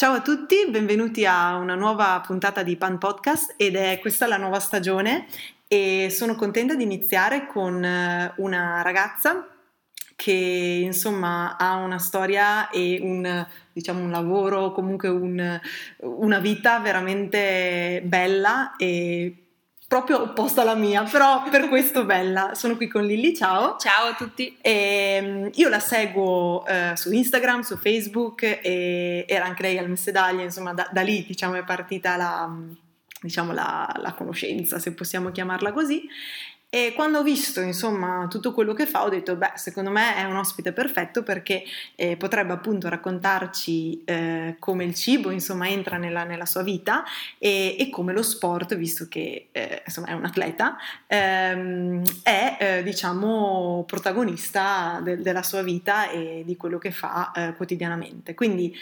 Ciao a tutti, benvenuti a una nuova puntata di Pan Podcast ed è questa la nuova stagione e sono contenta di iniziare con eh, una ragazza che insomma ha una storia e un, diciamo, un lavoro, comunque un, una vita veramente bella e proprio opposta alla mia, però per questo bella. Sono qui con Lilly, ciao. Ciao a tutti. E, ehm, io la seguo eh, su Instagram, su Facebook e era anche lei al Messedaglia, insomma da, da lì diciamo è partita la, diciamo, la, la conoscenza, se possiamo chiamarla così. E quando ho visto insomma tutto quello che fa ho detto beh secondo me è un ospite perfetto perché eh, potrebbe appunto raccontarci eh, come il cibo insomma entra nella, nella sua vita e, e, come lo sport visto che eh, insomma è un atleta ehm, è eh, diciamo protagonista de- della sua vita e di quello che fa eh, quotidianamente quindi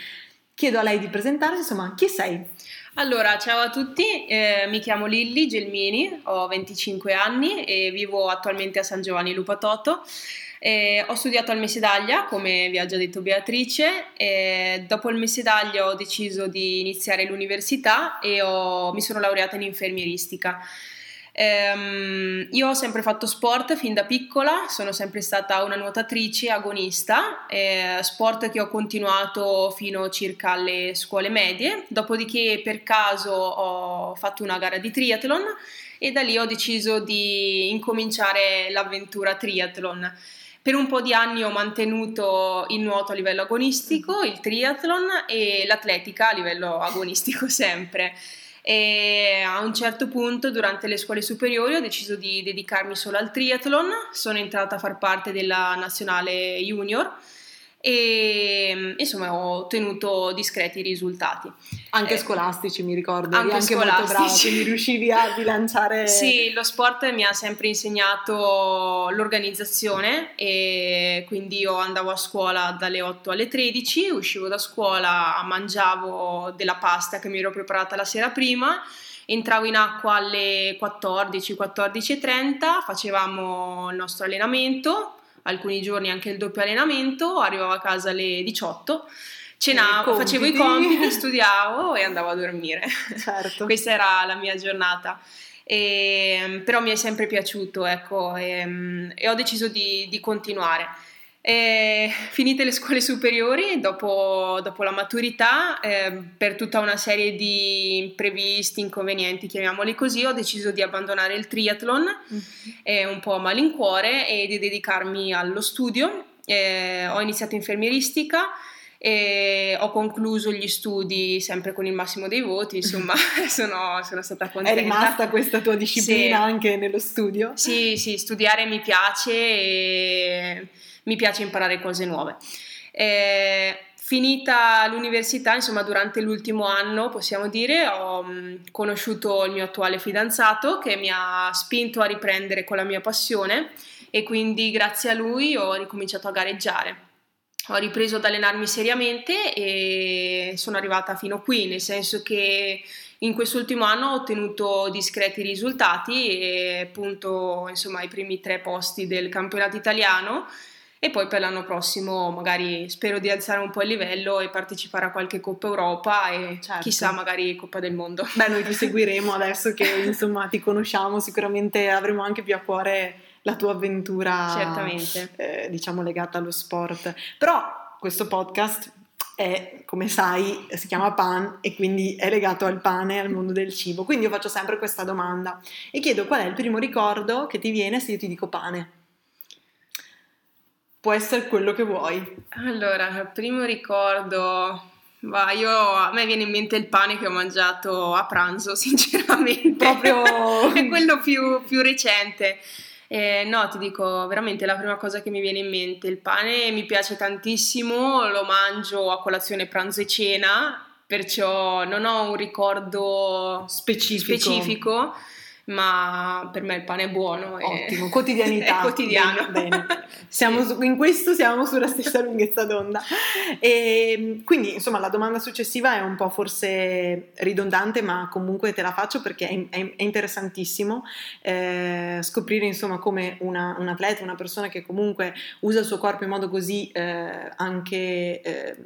chiedo a lei di presentarsi insomma chi sei? Allora, ciao a tutti, eh, mi chiamo Lilli Gelmini, ho 25 anni e vivo attualmente a San Giovanni Lupatoto. Eh, ho studiato al Mesedaglia, come vi ha già detto Beatrice, e dopo il Mesedaglia ho deciso di iniziare l'università e ho, mi sono laureata in infermieristica. Ehm, io ho sempre fatto sport fin da piccola, sono sempre stata una nuotatrice agonista, eh, sport che ho continuato fino circa alle scuole medie, dopodiché per caso ho fatto una gara di triathlon e da lì ho deciso di incominciare l'avventura triathlon. Per un po' di anni ho mantenuto il nuoto a livello agonistico, il triathlon e l'atletica a livello agonistico sempre e a un certo punto durante le scuole superiori ho deciso di dedicarmi solo al triathlon, sono entrata a far parte della nazionale junior e insomma ho ottenuto discreti risultati. Anche eh, scolastici mi ricordo, anche, anche molto brava, quindi riuscivi a bilanciare... Sì, lo sport mi ha sempre insegnato l'organizzazione e quindi io andavo a scuola dalle 8 alle 13, uscivo da scuola, mangiavo della pasta che mi ero preparata la sera prima entravo in acqua alle 14, 14.30, facevamo il nostro allenamento, alcuni giorni anche il doppio allenamento, arrivavo a casa alle 18, cenavo, facevo i compiti, studiavo e andavo a dormire. Certo. Questa era la mia giornata. E, ehm, però mi è sempre piaciuto, ecco, e, ehm, e ho deciso di, di continuare. E finite le scuole superiori, dopo, dopo la maturità, eh, per tutta una serie di imprevisti, inconvenienti, chiamiamoli così, ho deciso di abbandonare il triathlon, mm-hmm. eh, un po' a malincuore, e di dedicarmi allo studio. Eh, ho iniziato infermieristica e ho concluso gli studi sempre con il massimo dei voti, insomma sono, sono, stata contenta. È rimasta questa tua disciplina sì. anche nello studio? Sì, sì, studiare mi piace e mi piace imparare cose nuove. Eh, finita l'università, insomma, durante l'ultimo anno, possiamo dire, ho mm, conosciuto il mio attuale fidanzato che mi ha spinto a riprendere con la mia passione e quindi grazie a lui ho ricominciato a gareggiare. Ho ripreso ad allenarmi seriamente e sono arrivata fino qui, nel senso che in quest'ultimo anno ho ottenuto discreti risultati e appunto insomma i primi tre posti del campionato italiano e poi per l'anno prossimo magari spero di alzare un po' il livello e partecipare a qualche Coppa Europa e certo. chissà magari Coppa del Mondo. Beh, noi ti seguiremo adesso che insomma ti conosciamo, sicuramente avremo anche più a cuore la tua avventura, certamente, eh, diciamo legata allo sport. Però questo podcast è, come sai, si chiama Pan e quindi è legato al pane, al mondo del cibo. Quindi io faccio sempre questa domanda e chiedo qual è il primo ricordo che ti viene se io ti dico pane può essere quello che vuoi. Allora, primo ricordo, va, io, a me viene in mente il pane che ho mangiato a pranzo, sinceramente. Proprio... è quello più, più recente. Eh, no, ti dico veramente la prima cosa che mi viene in mente. Il pane mi piace tantissimo, lo mangio a colazione, pranzo e cena, perciò non ho un ricordo specifico. specifico ma per me il pane è buono. Ottimo, e... quotidianità. è quotidiano. Bene, bene. Su, in questo siamo sulla stessa lunghezza d'onda. E, quindi, insomma, la domanda successiva è un po' forse ridondante, ma comunque te la faccio perché è, è, è interessantissimo eh, scoprire, insomma, come una, un atleta, una persona che comunque usa il suo corpo in modo così eh, anche... Eh,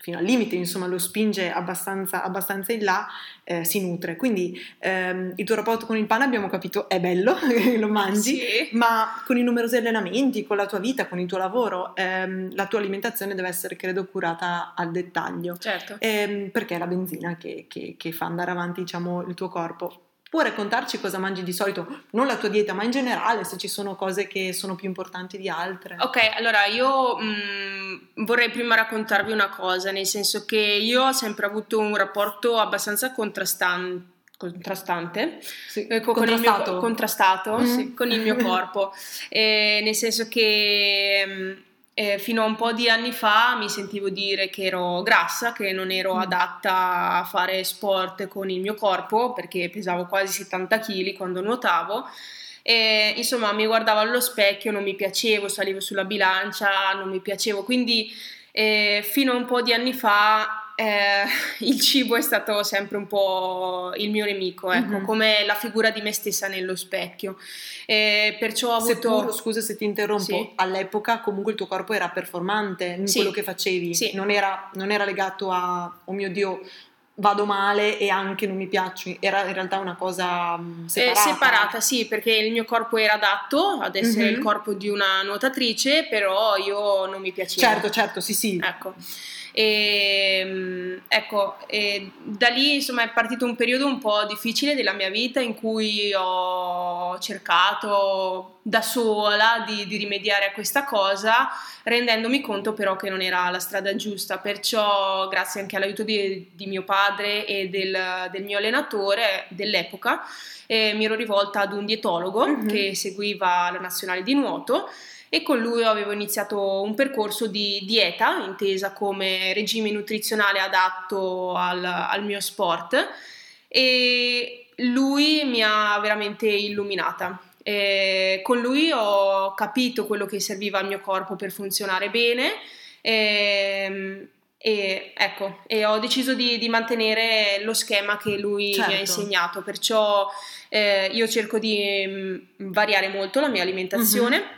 fino al limite, insomma, lo spinge abbastanza, abbastanza in là, eh, si nutre. Quindi ehm, il tuo rapporto con il pane abbiamo capito è bello, lo mangi, Sì. ma con i numerosi allenamenti, con la tua vita, con il tuo lavoro, ehm, la tua alimentazione deve essere, credo, curata al dettaglio. Certo. Ehm, perché è la benzina che, che- che fa andare avanti, diciamo, il tuo corpo. Puoi raccontarci cosa mangi di solito? Non la tua dieta, ma in generale, se ci sono cose che sono più importanti di altre. Ok, allora io mh, vorrei prima raccontarvi una cosa, nel senso che io ho sempre avuto un rapporto abbastanza contrastan- contrastante Sì, eh, co- con il mio, contrastato. contrastato, Mm. sì, con il mio corpo, Eh, nel senso che mh, eh, fino a un po' di anni fa mi sentivo dire che ero grassa, che non ero Mm. adatta a fare sport con il mio corpo perché pesavo quasi 70 kg quando nuotavo. E, insomma, mi guardavo allo specchio, non mi piacevo, salivo sulla bilancia, non mi piacevo, quindi eh, fino a un po' di anni fa eh, il cibo è stato sempre un po' il mio nemico, ecco, Mhm. come la figura di me stessa nello specchio. Eh, perciò ho avuto... Seppur, scusa se ti interrompo, Sì. all'epoca comunque il tuo corpo era performante in Sì. quello che facevi, Sì. non, era, non era legato a, oh mio Dio, vado male e anche non mi piaccio, era in realtà una cosa mm, Eh, separata. separata, sì, perché il mio corpo era adatto ad essere Mhm. il corpo di una nuotatrice, però io non mi piaceva. Certo, certo, sì, sì. Ecco, e, ecco, e da lì insomma è partito un periodo un po' difficile della mia vita in cui ho cercato da sola di, di rimediare a questa cosa, rendendomi conto però che non era la strada giusta, perciò grazie anche all'aiuto di, di mio padre e del, del mio allenatore dell'epoca, eh, mi ero rivolta ad un dietologo Mhm. che seguiva la nazionale di nuoto e con lui avevo iniziato un percorso di dieta intesa come regime nutrizionale adatto al, al mio sport e lui mi ha veramente illuminata. E con lui ho capito quello che serviva al mio corpo per funzionare bene e, e, ecco, e ho deciso di, di mantenere lo schema che lui mi ha Certo. insegnato, perciò eh, io cerco di mm, variare molto la mia alimentazione.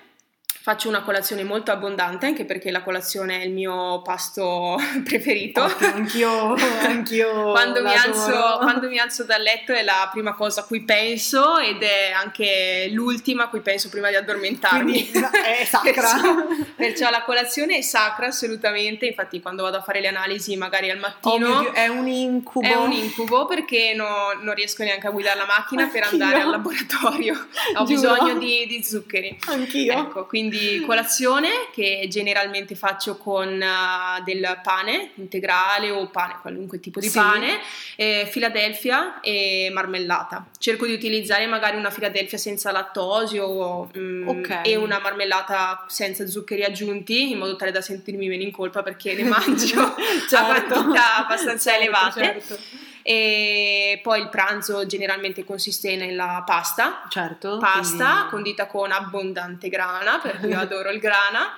Faccio una colazione molto abbondante anche perché la colazione è il mio pasto preferito. Ottimo, anch'io, anch'io Quando mi, alzo, quando mi alzo dal letto è la prima cosa a cui penso ed è anche l'ultima a cui penso prima di addormentarmi. Quindi è sacra. Perciò, perciò la colazione è sacra assolutamente, infatti quando vado a fare le analisi magari al Oh mattino Dio, è un incubo. è un incubo perché no- non riesco neanche a guidare la macchina per Anch'io. andare al laboratorio, ho Giuro. bisogno di, di zuccheri. Anch'io. Ecco, quindi colazione che generalmente faccio con eh, del pane integrale o pane, qualunque tipo di Sì. pane, eh, Philadelphia e marmellata. Cerco di utilizzare magari una Philadelphia senza lattosio mm, Ok. e una marmellata senza zuccheri aggiunti in modo tale da sentirmi meno in colpa perché ne mangio a quantità abbastanza Certo, elevate. Certo, E poi il pranzo generalmente consiste nella pasta, certo pasta quindi- condita con abbondante grana, perché io adoro il grana.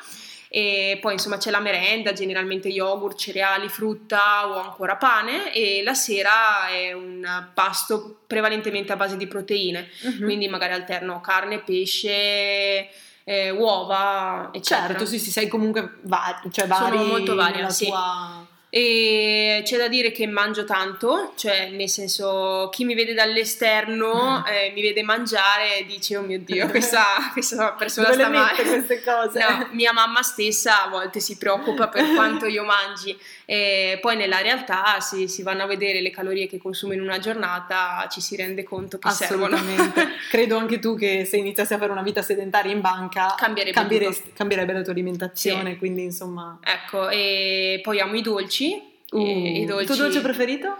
E poi insomma c'è la merenda, generalmente yogurt, cereali, frutta o ancora pane e la sera è un pasto prevalentemente a base di proteine, Mhm. quindi magari alterno carne, pesce, eh, uova, eccetera. Certo, sì, sì, sei comunque vari, cioè Sono vari molto varia, sì. tua... E c'è da dire che mangio tanto, cioè nel senso chi mi vede dall'esterno eh, mi vede mangiare e dice oh mio dio questa, questa persona sta male. queste cose? No, mia mamma stessa a volte si preoccupa per quanto io mangi e poi nella realtà se si vanno a vedere le calorie che consumo in una giornata ci si rende conto che servono. Assolutamente. Credo anche tu che se iniziassi a fare una vita sedentaria in banca Cambierebbe cambierebbe la tua alimentazione, Sì. quindi insomma... Ecco, e poi amo i dolci. Uh, e i Il tuo dolce preferito?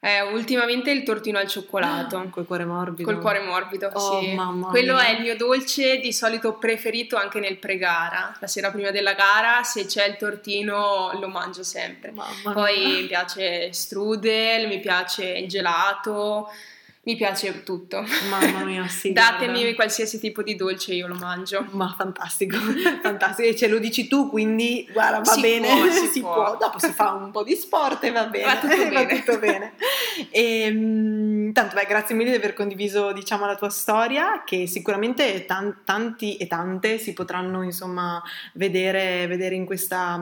Eh, ultimamente il tortino al cioccolato. Col cuore morbido. Col cuore morbido, Oh, sì. mamma Quello mia. è il mio dolce di solito preferito anche nel pre-gara. La sera prima della gara, se c'è il tortino, lo mangio sempre. Mamma Poi mia. mi piace strudel, mi piace il gelato, mi piace tutto. Mamma mia, sì. Datemi guarda. qualsiasi tipo di dolce, io lo mangio. Ma fantastico, fantastico. E ce lo dici tu, quindi guarda, va Si bene, può, si si può. può. Dopo si fa un po' di sport e va bene. Va tutto va bene. tutto bene. E, mm, tanto, beh, grazie mille di aver condiviso, diciamo, la tua storia, che sicuramente tan- tanti e tante si potranno, insomma, vedere, vedere in questa...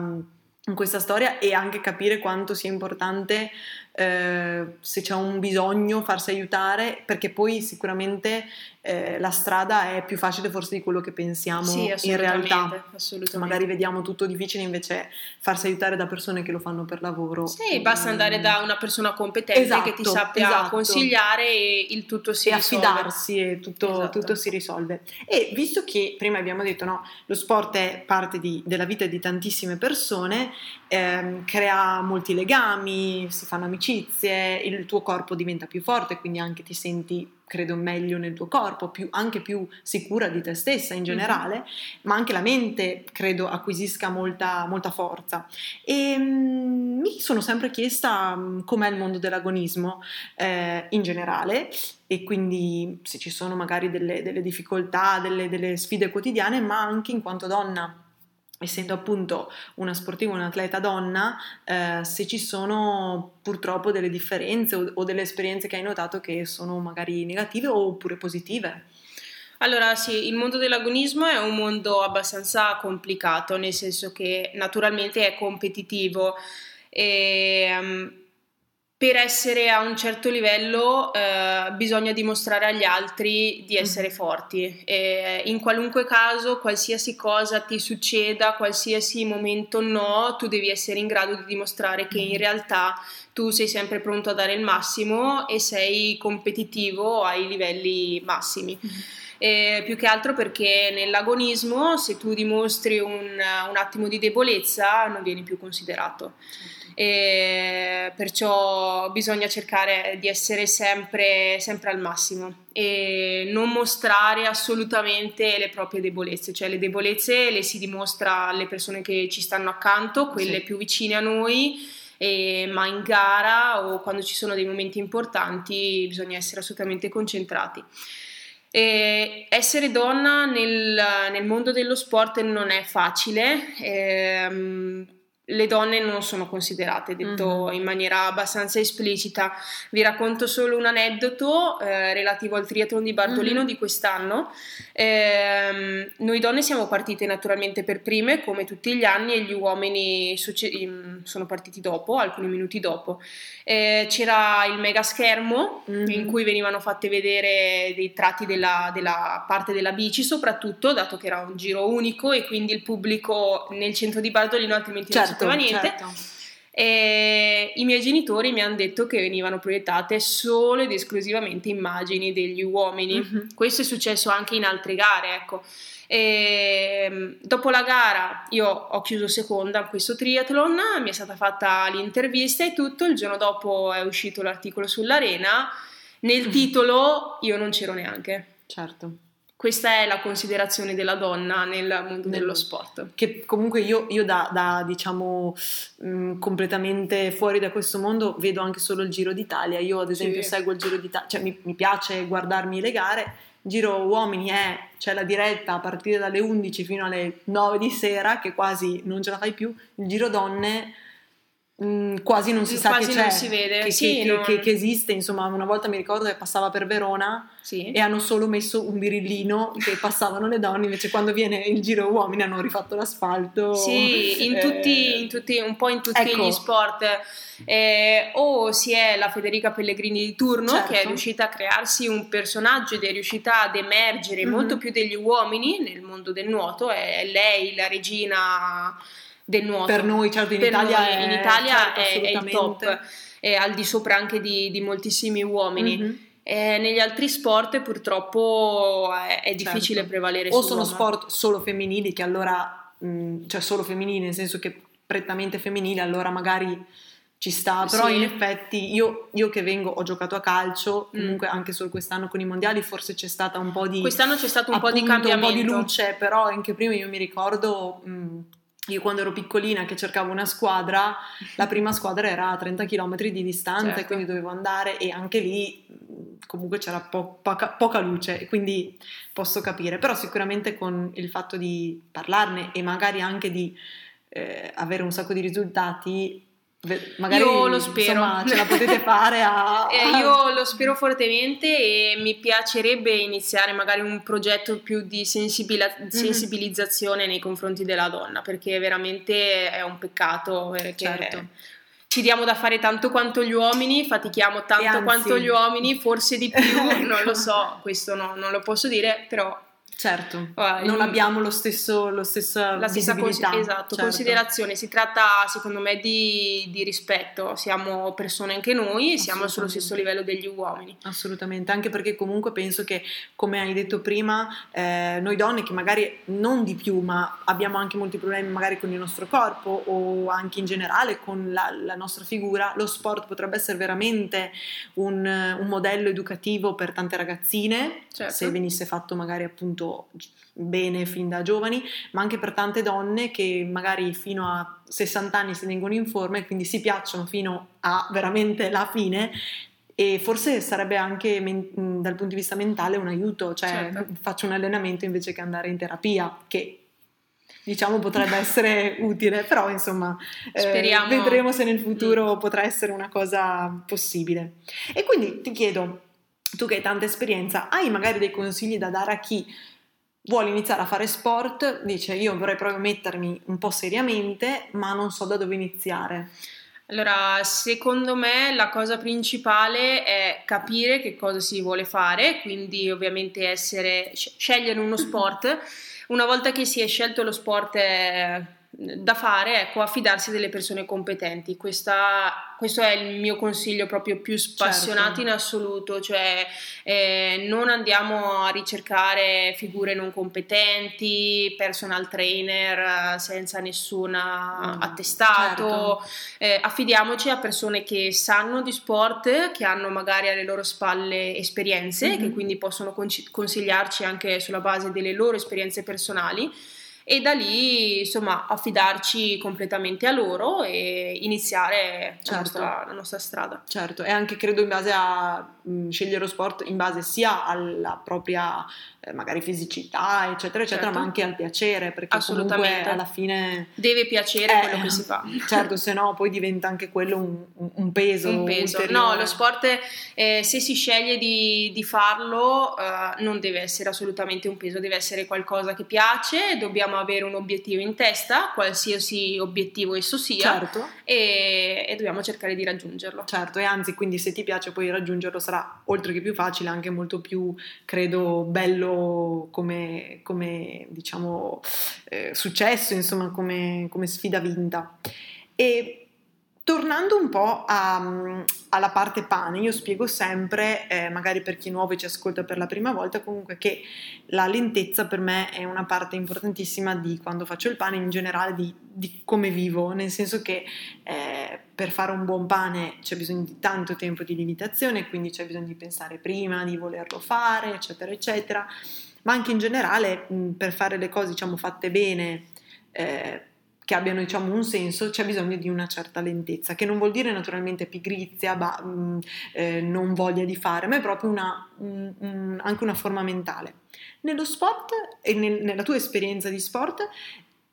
in questa storia e anche capire quanto sia importante eh, se c'è un bisogno farsi aiutare perché poi sicuramente eh, la strada è più facile forse di quello che pensiamo sì, in realtà assolutamente. magari vediamo tutto difficile invece farsi aiutare da persone che lo fanno per lavoro sì basta andare da una persona competente esatto, che ti sappia esatto. consigliare e il tutto si e risolve affidarsi e tutto, Esatto. tutto si risolve e visto che prima abbiamo detto no lo sport è parte di- della vita di tantissime persone ehm, crea molti legami si fanno amicizie il tuo corpo diventa più forte quindi anche ti senti credo meglio nel tuo corpo più- anche più sicura di te stessa in generale ma anche la mente credo acquisisca molta, molta forza e mm, mi sono sempre chiesta mm, com'è il mondo dell'agonismo eh, in generale e quindi se ci sono magari delle, delle difficoltà, delle, delle sfide quotidiane, ma anche in quanto donna. Essendo appunto una sportiva, un'atleta donna, eh, se ci sono purtroppo delle differenze o, o delle esperienze che hai notato che sono magari negative oppure positive. Allora sì, il mondo dell'agonismo è un mondo abbastanza complicato, nel senso che naturalmente è competitivo e ehm, per essere a un certo livello eh, bisogna dimostrare agli altri di essere Mhm. forti. E in qualunque caso, qualsiasi cosa ti succeda, qualsiasi momento no, tu devi essere in grado di dimostrare che in Mhm. realtà tu sei sempre pronto a dare il massimo e sei competitivo ai livelli massimi. Eh, più che altro perché nell'agonismo se tu dimostri un, un attimo di debolezza non vieni più considerato. E perciò bisogna cercare di essere sempre, sempre al massimo e non mostrare assolutamente le proprie debolezze, cioè le debolezze le si dimostra alle persone che ci stanno accanto, quelle Sì. più vicine a noi, e- ma in gara o quando ci sono dei momenti importanti bisogna essere assolutamente concentrati. E essere donna nel, nel mondo dello sport non è facile, ehm, le donne non sono considerate, detto Mhm. in maniera abbastanza esplicita. Vi racconto solo un aneddoto eh, relativo al triathlon di Bartolino Mhm. di quest'anno. Ehm, noi donne siamo partite naturalmente per prime, come tutti gli anni, e gli uomini succe- sono partiti dopo, alcuni minuti dopo. Eh, c'era il mega schermo Mhm. in cui venivano fatte vedere dei tratti della, della parte della bici, soprattutto dato che era un giro unico e quindi il pubblico nel centro di Bartolino altrimenti non Certo, sapeva niente. certo. E I miei genitori mi hanno detto che venivano proiettate solo ed esclusivamente immagini degli uomini. Mhm. Questo è successo anche in altre gare, ecco. E, dopo la gara io ho chiuso seconda in questo triathlon, mi è stata fatta l'intervista e tutto, il giorno dopo è uscito l'articolo sull'arena, nel titolo io non c'ero neanche. Certo. Questa è la considerazione della donna nel mondo dello sport. Che comunque io, io da, da, diciamo mh, completamente fuori da questo mondo vedo anche solo il Giro d'Italia. Io ad esempio Sì. seguo il Giro d'Italia, cioè mi, mi piace guardarmi le gare. Giro uomini è, c'è la diretta a partire dalle 11 fino alle 9 di sera che quasi non ce la fai più. Il Giro donne mh, quasi non si sa Quasi che c'è, non si vede, che, sì, che- non- che- che esiste. Insomma, una volta mi ricordo che passava per Verona Sì. e hanno solo messo un birillino che passavano le donne, invece quando viene il giro uomini hanno rifatto l'asfalto. Sì, in Eh, tutti, in tutti- un po' in tutti ecco. gli sport. Eh, o si è la Federica Pellegrini di turno Certo. che è riuscita a crearsi un personaggio ed è riuscita ad emergere Mhm. molto più degli uomini nel mondo del nuoto, è lei la regina del nuoto. Per noi, certo, in Italia, noi, è, in Italia certo, è, è il top, è al di sopra anche di, di moltissimi uomini. Mhm. Eh, negli altri sport purtroppo è, è difficile Certo. prevalere O sono sport solo femminili, che allora, mh, cioè solo femminili, nel senso che prettamente femminili, allora magari ci sta, però Sì. in effetti io, io che vengo, ho giocato a calcio, Mm. comunque anche solo quest'anno con i mondiali forse c'è stata un po' di... Quest'anno c'è stato un po' di appunto, cambiamento. un po' di luce, però anche prima io mi ricordo, mh, io quando ero piccolina che cercavo una squadra, la prima squadra era a 30 km di distanza e Certo. quindi dovevo andare e anche lì comunque c'era po- poca, poca luce, e quindi posso capire, però sicuramente con il fatto di parlarne e magari anche di eh, avere un sacco di risultati Magari io lo spero. Insomma, ce la potete fare a... eh, io lo spero fortemente e mi piacerebbe iniziare magari un progetto più di sensibil- mhm. sensibilizzazione mm-hmm. nei confronti della donna, perché veramente è un peccato eh, certo. ci diamo da fare tanto quanto gli uomini, fatichiamo tanto quanto gli uomini, forse di più, non lo so, questo no, non lo posso dire, però Certo, uh, non abbiamo lo stesso, lo stesso la stessa cons- esatto, certo. considerazione. Si tratta, secondo me, di, di, rispetto. Siamo persone anche noi e siamo sullo stesso livello degli uomini. Assolutamente, anche perché comunque penso che, come hai detto prima, eh, noi donne che magari non di più, ma abbiamo anche molti problemi magari con il nostro corpo o anche in generale con la, la nostra figura, lo sport potrebbe essere veramente un, un modello educativo per tante ragazzine, certo. se venisse fatto magari appunto bene fin da giovani, ma anche per tante donne che magari fino a 60 anni si tengono in forma e quindi si piacciono fino a veramente la fine e forse sarebbe anche dal punto di vista mentale un aiuto, cioè certo. faccio un allenamento invece che andare in terapia, che diciamo potrebbe essere utile, però insomma eh, vedremo se nel futuro mm. potrà essere una cosa possibile. E quindi ti chiedo, tu che hai tanta esperienza, hai magari dei consigli da dare a chi vuole iniziare a fare sport, dice io vorrei proprio mettermi un po' seriamente, ma non so da dove iniziare. Allora, secondo me la cosa principale è capire che cosa si vuole fare, quindi ovviamente essere, scegliere uno sport. Una volta che si è scelto lo sport eh, da fare, ecco, affidarsi delle persone competenti. Questa, questo è il mio consiglio proprio più spassionato certo. in assoluto, cioè eh, non andiamo a ricercare figure non competenti, personal trainer eh, senza nessun mm, attestato, certo. eh, affidiamoci a persone che sanno di sport, che hanno magari alle loro spalle esperienze, mm-hmm. che quindi possono consigliarci anche sulla base delle loro esperienze personali e da lì insomma affidarci completamente a loro e iniziare certo. la, nostra, la, nostra, strada. Certo, e anche credo in base a mh, scegliere lo sport in base sia alla propria eh, magari fisicità, eccetera, eccetera, certo. ma anche al piacere, perché comunque alla fine deve piacere eh, quello che si fa. Certo, se no poi diventa anche quello un, un peso. Un peso. Ulteriore. No, lo sport eh, se si sceglie di, di farlo eh, non deve essere assolutamente un peso, deve essere qualcosa che piace, dobbiamo avere un obiettivo in testa, qualsiasi obiettivo esso sia, certo. e, e dobbiamo cercare di raggiungerlo. Certo, e anzi, quindi se ti piace poi raggiungerlo sarà oltre che più facile, anche molto più, credo, bello come, come diciamo, eh, successo, insomma, come, come, sfida vinta. E tornando un po' a, alla parte pane, io spiego sempre, eh, magari per chi nuovo ci ascolta per la prima volta, comunque che la lentezza per me è una parte importantissima di quando faccio il pane, in generale di, di come vivo, nel senso che eh, per fare un buon pane c'è bisogno di tanto tempo di lievitazione, quindi c'è bisogno di pensare prima, di volerlo fare, eccetera, eccetera, ma anche in generale mh, per fare le cose, diciamo, fatte bene, eh, che abbiano diciamo, un senso, c'è bisogno di una certa lentezza, che non vuol dire naturalmente pigrizia, bah, mh, eh, non voglia di fare, ma è proprio una, un, un, anche una forma mentale. Nello sport e nel, nella tua esperienza di sport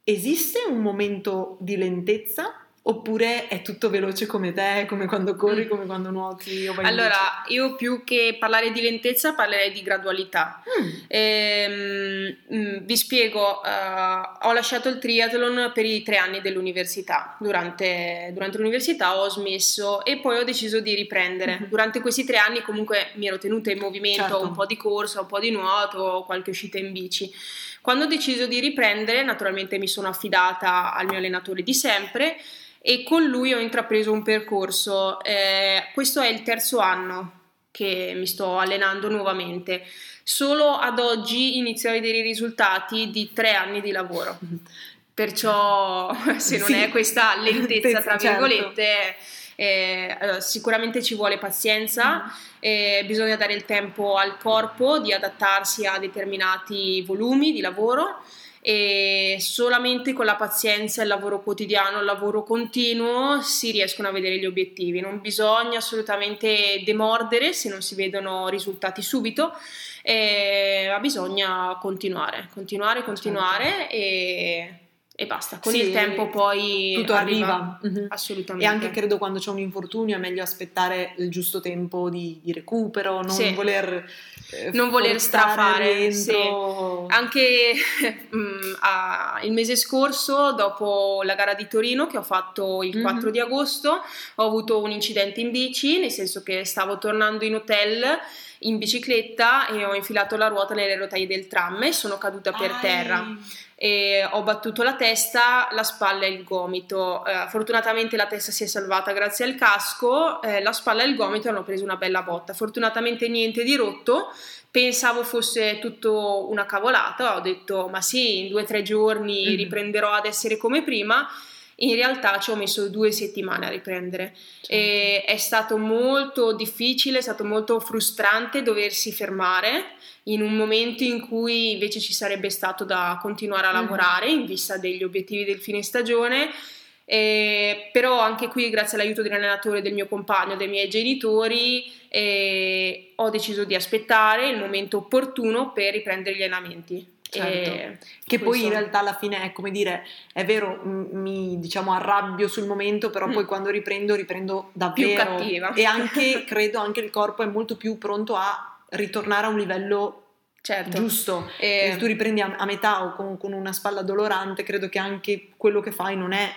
esiste un momento di lentezza Oppure è tutto veloce come te, come quando corri, mm. come quando nuoti? allora, io più che parlare di lentezza parlerei di gradualità. Mm. Ehm, mm, vi spiego, uh, ho lasciato il triathlon per i tre anni dell'università. Durante, durante, l'università ho smesso e poi ho deciso di riprendere. Mm-hmm. Durante questi tre anni comunque mi ero tenuta in movimento, certo. un po' di corsa, un po' di nuoto, qualche uscita in bici. Quando ho deciso di riprendere, naturalmente mi sono affidata al mio allenatore di sempre e con lui ho intrapreso un percorso. Eh, questo è il terzo anno che mi sto allenando nuovamente. Solo ad oggi inizio a vedere i risultati di tre anni di lavoro. Perciò, se non sì. è questa lentezza, tra certo. Eh, sicuramente ci vuole pazienza, eh, bisogna dare il tempo al corpo di adattarsi a determinati volumi di lavoro e solamente con la pazienza, il lavoro quotidiano, il lavoro continuo si riescono a vedere gli obiettivi. Non bisogna assolutamente demordere se non si vedono risultati subito, eh, ma bisogna continuare, continuare, continuare certo. e e basta. Con Sì, il tempo poi tutto arriva. Mhm. Assolutamente. E anche credo quando c'è un infortunio è meglio aspettare il giusto tempo di, di recupero, non Sì. voler eh, Non voler strafare, dentro. Anche mm, a- il mese scorso, dopo la gara di Torino che ho fatto il Mhm. 4 di agosto, ho avuto un incidente in bici, nel senso che stavo tornando in hotel in bicicletta e ho infilato la ruota nelle rotaie del tram e sono caduta per Ai. terra e ho battuto la testa, la spalla e il gomito. Eh, fortunatamente la testa si è salvata grazie al casco, eh, la spalla e il gomito hanno preso una bella botta. Fortunatamente niente di rotto. Pensavo fosse tutto una cavolata, ho detto ma sì, in due o tre giorni Mhm. riprenderò ad essere come prima. In realtà ci ho messo due settimane a riprendere e è stato molto difficile, è stato molto frustrante doversi fermare in un momento in cui invece ci sarebbe stato da continuare a Mhm. lavorare in vista degli obiettivi del fine stagione. Eh, però anche qui, grazie all'aiuto dell'allenatore, del mio compagno, dei miei genitori, eh, ho deciso di aspettare il momento opportuno per riprendere gli allenamenti. Certo. E Che poi questo- in realtà alla fine è come dire, è vero, mi diciamo arrabbio sul momento, però Mm. poi quando riprendo, riprendo davvero. cattiva. E anche, credo, anche il corpo è molto più pronto a ritornare a un livello certo. giusto. Eh, Se tu riprendi a, a metà o con, con una spalla dolorante, credo che anche quello che fai non è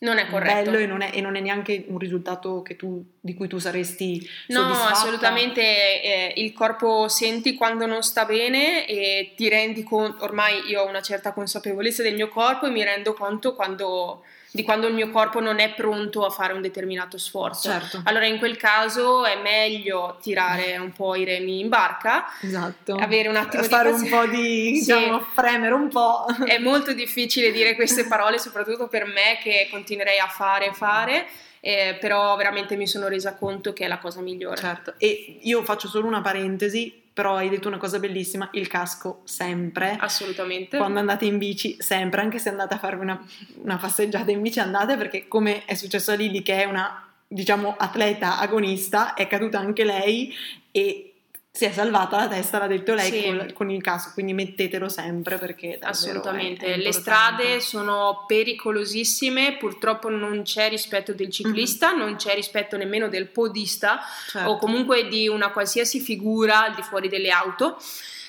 non è corretto. bello e non è, e non è neanche un risultato che tu- di cui tu saresti No, assolutamente eh, il corpo senti quando non sta bene e ti rendi conto, ormai io ho una certa consapevolezza del mio corpo e mi rendo conto quando, di quando il mio corpo non è pronto a fare un determinato sforzo. Certo, Allora in quel caso è meglio tirare un po' i remi in barca, esatto. avere un attimo di Fare un po' di, Sì. diciamo, premere un po'. È molto difficile dire queste parole, soprattutto per me che continuerei a fare e fare, eh, però veramente mi sono resa conto che è la cosa migliore. Certo, e io faccio solo una parentesi, però hai detto una cosa bellissima, il casco sempre. Assolutamente. Quando andate in bici, sempre, anche se andate a farvi una, una passeggiata in bici, andate perché come è successo a Lili che è una, diciamo, atleta agonista, è caduta anche lei e si è salvata la testa, l'ha detto lei, Sì. con, con il casco, quindi mettetelo sempre perché Assolutamente, è- è le strade sono pericolosissime, purtroppo non c'è rispetto del ciclista, non c'è rispetto nemmeno del podista Certo. o comunque di una qualsiasi figura al di fuori delle auto.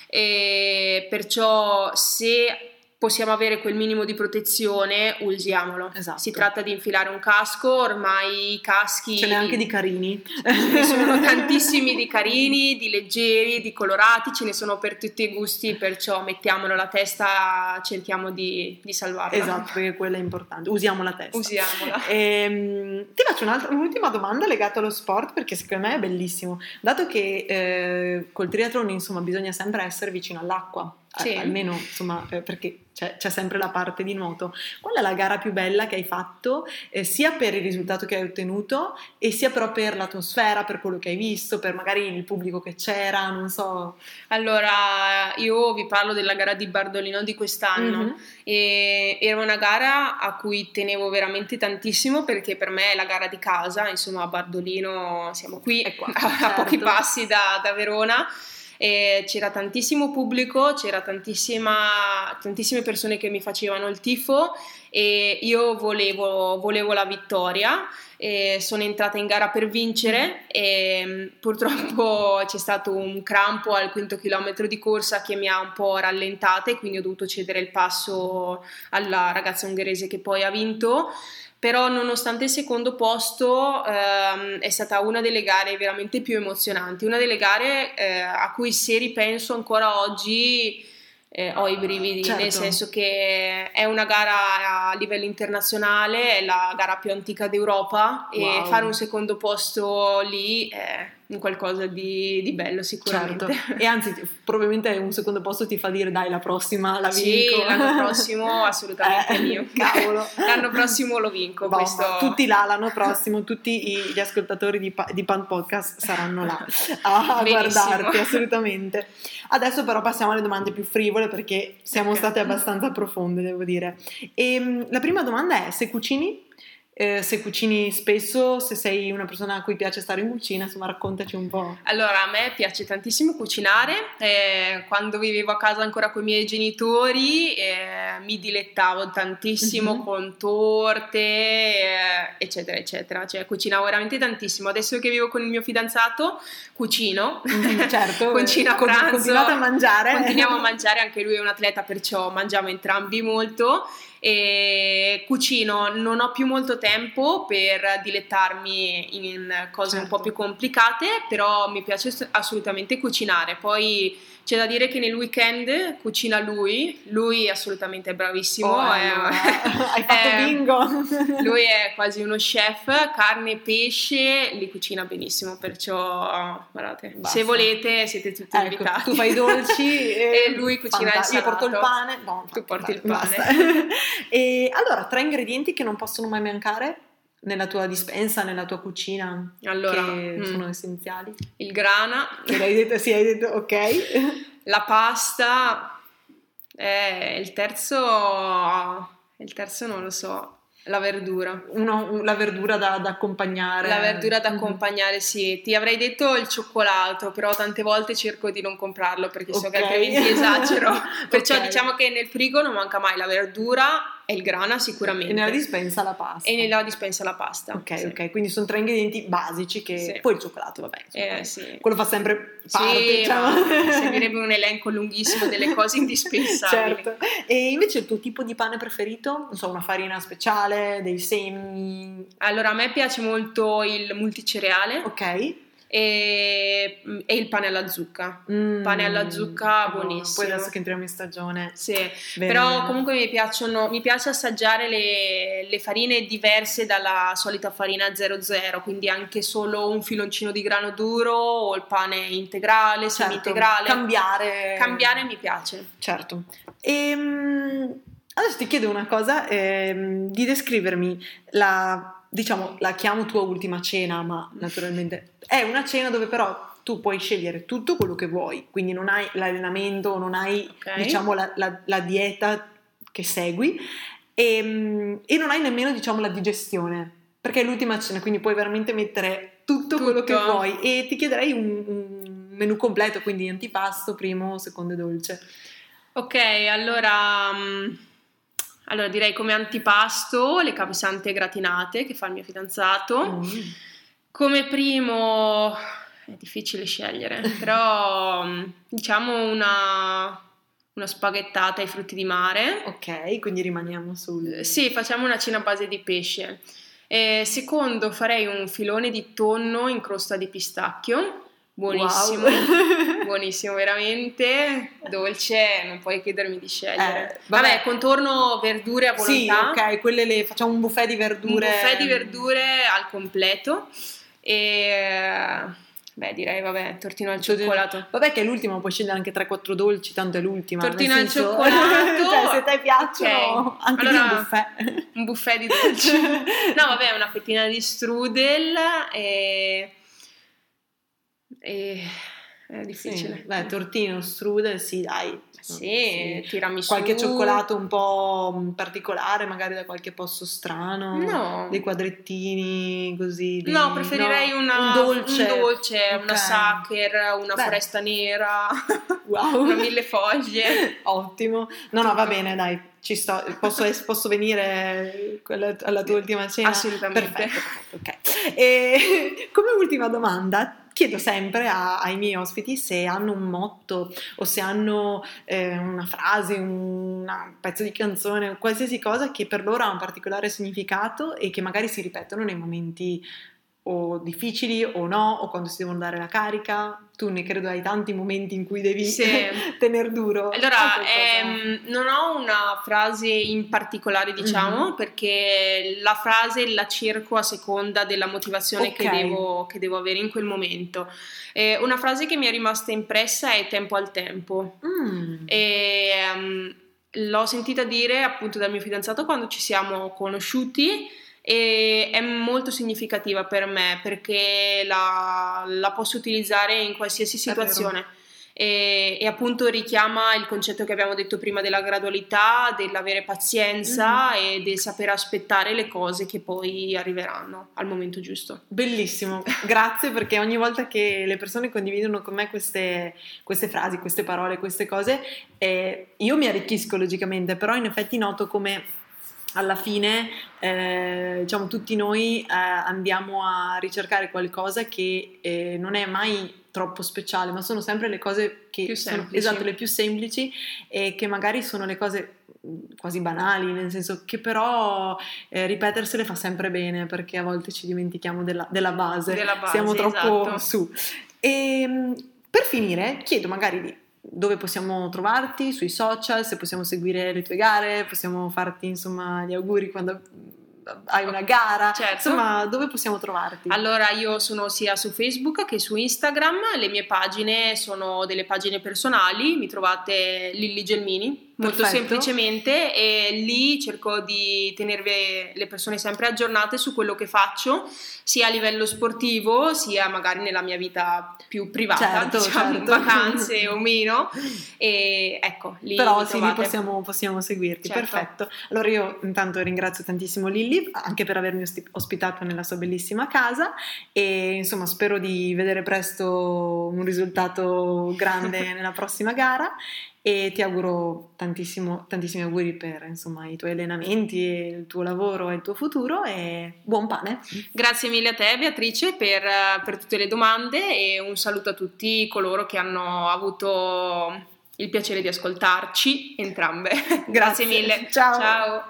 E perciò se possiamo avere quel minimo di protezione, usiamolo. Esatto. Si tratta di infilare un casco, ormai i caschi Ce n'è anche di carini. Ce ne sono tantissimi di carini, di leggeri, di colorati, ce ne sono per tutti i gusti, perciò mettiamolo alla testa, cerchiamo di, di salvarla. Esatto, perché quella è importante. Usiamo la testa. Usiamola. Ehm, ti faccio un'altra- un'ultima domanda legata allo sport perché secondo me è bellissimo. Dato che eh, col triathlon insomma bisogna sempre essere vicino all'acqua, Sì. almeno insomma eh, perché c'è, c'è sempre la parte di nuoto. Qual è la gara più bella che hai fatto eh, sia per il risultato che hai ottenuto e sia però per l'atmosfera, per quello che hai visto, per magari il pubblico che c'era, non so. Allora, io vi parlo della gara di Bardolino di quest'anno. Mhm. E era una gara a cui tenevo veramente tantissimo perché per me è la gara di casa, insomma a Bardolino siamo qui qua, a, a certo. pochi passi da, da Verona. E c'era tantissimo pubblico, c'era tantissime persone che mi facevano il tifo e io volevo, volevo la vittoria. Sono entrata in gara per vincere e mh, purtroppo c'è stato un crampo al quinto chilometro di corsa che mi ha un po' rallentata e quindi ho dovuto cedere il passo alla ragazza ungherese che poi ha vinto però nonostante il secondo posto ehm, è stata una delle gare veramente più emozionanti, una delle gare eh, a cui se ripenso ancora oggi eh, ho i brividi, Certo. nel senso che è una gara a livello internazionale, è la gara più antica d'Europa e Wow. fare un secondo posto lì è un qualcosa di, di bello sicuramente. Certo. E anzi, probabilmente un secondo posto ti fa dire dai, la prossima la Sì, vinco. l'anno prossimo assolutamente Eh, mio. Cavolo. L'anno prossimo lo vinco, Bomba. questo... Tutti là l'anno prossimo, tutti gli ascoltatori di, Pa- di Pan Podcast saranno là a Benissimo. guardarti, assolutamente. Adesso però passiamo alle domande più frivole perché siamo Ok. state abbastanza profonde, devo dire. E, la prima domanda è, se cucini, eh, se cucini spesso, se sei una persona a cui piace stare in cucina, insomma raccontaci un po'. Allora, a me piace tantissimo cucinare, eh, quando vivevo a casa ancora con i miei genitori eh, mi dilettavo tantissimo mm-hmm. con torte, eh, eccetera, eccetera, cioè cucinavo veramente tantissimo. Adesso che vivo con il mio fidanzato, cucino, mm, certo, cucino a pranzo, continuate a mangiare. Continuiamo a mangiare, anche lui è un atleta, perciò mangiamo entrambi molto e cucino, non ho più molto tempo per dilettarmi in cose certo. un po' certo. più complicate, però mi piace assolutamente cucinare. Poi c'è da dire che nel weekend cucina lui, lui è assolutamente bravissimo. Oh, è, hai fatto è, bingo! lui è quasi uno chef, carne e pesce, li cucina benissimo, perciò guardate, Basta. se volete siete tutti ecco, invitati. Tu fai i dolci e, e lui cucina fanta- il salato. Io porto il pane, no, tu porti il pane. e allora, tre ingredienti che non possono mai mancare nella tua dispensa, nella tua cucina, allora, che mm, sono essenziali? Il grana. Che l'hai detto, sì, hai detto ok. La pasta. Eh, il terzo... Il terzo non lo so. La verdura. Uno, la verdura da, da, accompagnare. La verdura da mm-hmm. accompagnare, sì. Ti avrei detto il cioccolato, però tante volte cerco di non comprarlo perché okay. so che altrimenti esagero. Perciò okay. diciamo che nel frigo non manca mai la verdura e il grana sicuramente. E nella dispensa la pasta. E nella dispensa la pasta. Ok, sì. ok, quindi sono tre ingredienti basici che... Sì. Poi il cioccolato, vabbè. Insomma, eh, sì. Quello fa sempre parte, sì, diciamo. Servirebbe un elenco lunghissimo delle cose indispensabili. certo. E invece il tuo tipo di pane preferito? Non so, una farina speciale, dei semi? Allora, a me piace molto il multicereale. Ok e, e, il pane alla zucca. Mm, pane alla zucca buonissimo. Poi adesso che entriamo in stagione. Sì, bene, però comunque mi piacciono, mi piace assaggiare le, le, farine diverse dalla solita farina 00, quindi anche solo un filoncino di grano duro o il pane integrale, certo, semi-integrale. Cambiare. Cambiare mi piace. Certo. Ehm, adesso ti chiedo una cosa, ehm, di descrivermi la diciamo, la chiamo tua ultima cena, ma naturalmente è una cena dove però tu puoi scegliere tutto quello che vuoi, quindi non hai l'allenamento, non hai okay. diciamo la, la, la, dieta che segui e, ehm, e, non hai nemmeno diciamo la digestione, perché è l'ultima cena, quindi puoi veramente mettere tutto, tutto. quello che vuoi e ti chiederei un, un menù completo, quindi antipasto, primo, secondo e dolce. Ok, allora... Um allora direi come antipasto le capsante gratinate che fa il mio fidanzato. Mm. Come primo è difficile scegliere, però diciamo una, una spaghettata ai frutti di mare. Ok, quindi rimaniamo sul... Sì, facciamo una cena a base di pesce. E secondo farei un filone di tonno in crosta di pistacchio Buonissimo, wow. buonissimo, veramente dolce, non puoi chiedermi di scegliere. Eh, vabbè. vabbè. contorno verdure a volontà. Sì, ok, quelle le facciamo un buffet di verdure. Un buffet di verdure al completo e beh, direi vabbè, tortino al cioccolato. Vabbè che è l'ultima, puoi scegliere anche 3-4 dolci, tanto è l'ultima. Tortino al senso... cioccolato. cioè, se ti piacciono, okay. anche allora, un buffet. Un buffet di dolci. no, vabbè, una fettina di strudel e e è difficile. Sì, beh, tortino, strudel, sì, dai. Sì, sì, tiramisù. Qualche cioccolato un po' particolare, magari da qualche posto strano. No. Dei quadrettini così. Di... No, preferirei no, una, un dolce, un dolce okay. una sacher, una Beh. foresta nera, wow. una mille foglie. Ottimo. No, no, va bene, dai. Ci sto, posso, posso venire alla tua ultima cena? Assolutamente. Perfetto, perfetto ok. E come ultima domanda, chiedo sempre a, ai miei ospiti se hanno un motto o se hanno eh, una frase, un pezzo di canzone, qualsiasi cosa che per loro ha un particolare significato e che magari si ripetono nei momenti o difficili o no, o quando si devono dare la carica. Tu ne credo hai tanti momenti in cui devi sì. tenere duro. Allora, ehm, non ho una frase in particolare, diciamo, mm-hmm. perché la frase la cerco a seconda della motivazione okay. che, devo, che, devo, avere in quel momento. Eh, una frase che mi è rimasta impressa è tempo al tempo. Mm. E, um, l'ho sentita dire appunto dal mio fidanzato quando ci siamo conosciuti e è molto significativa per me perché la, la posso utilizzare in qualsiasi situazione. e, e, appunto richiama il concetto che abbiamo detto prima della gradualità, dell'avere pazienza mm-hmm. e del saper aspettare le cose che poi arriveranno al momento giusto. Bellissimo, grazie perché ogni volta che le persone condividono con me queste, queste frasi, queste parole, queste cose, eh, io mi arricchisco logicamente, però in effetti noto come alla fine eh, diciamo tutti noi eh, andiamo a ricercare qualcosa che eh, non è mai troppo speciale, ma sono sempre le cose che più sono esatto, le più semplici e che magari sono le cose quasi banali, nel senso che però eh, ripetersele fa sempre bene perché a volte ci dimentichiamo della, della base, della base siamo troppo esatto. su. E ehm, per finire chiedo magari dove possiamo trovarti, sui social, se possiamo seguire le tue gare, possiamo farti insomma gli auguri quando hai una gara, certo. insomma dove possiamo trovarti? Allora io sono sia su Facebook che su Instagram, le mie pagine sono delle pagine personali, mi trovate Lilli Gelmini molto Perfetto. semplicemente e lì cerco di tenervi le persone sempre aggiornate su quello che faccio sia a livello sportivo sia magari nella mia vita più privata certo, diciamo certo. vacanze o meno e ecco lì però sì lì possiamo, possiamo seguirti certo. perfetto allora io intanto ringrazio tantissimo Lilli anche per avermi ospitato nella sua bellissima casa e insomma spero di vedere presto un risultato grande nella prossima gara e ti auguro tantissimo, tantissimi auguri per insomma, i tuoi allenamenti, il tuo lavoro e il tuo futuro e buon pane. Grazie mille a te Beatrice per, per tutte le domande e un saluto a tutti coloro che hanno avuto il piacere di ascoltarci entrambe. Grazie, Grazie mille. Ciao. Ciao.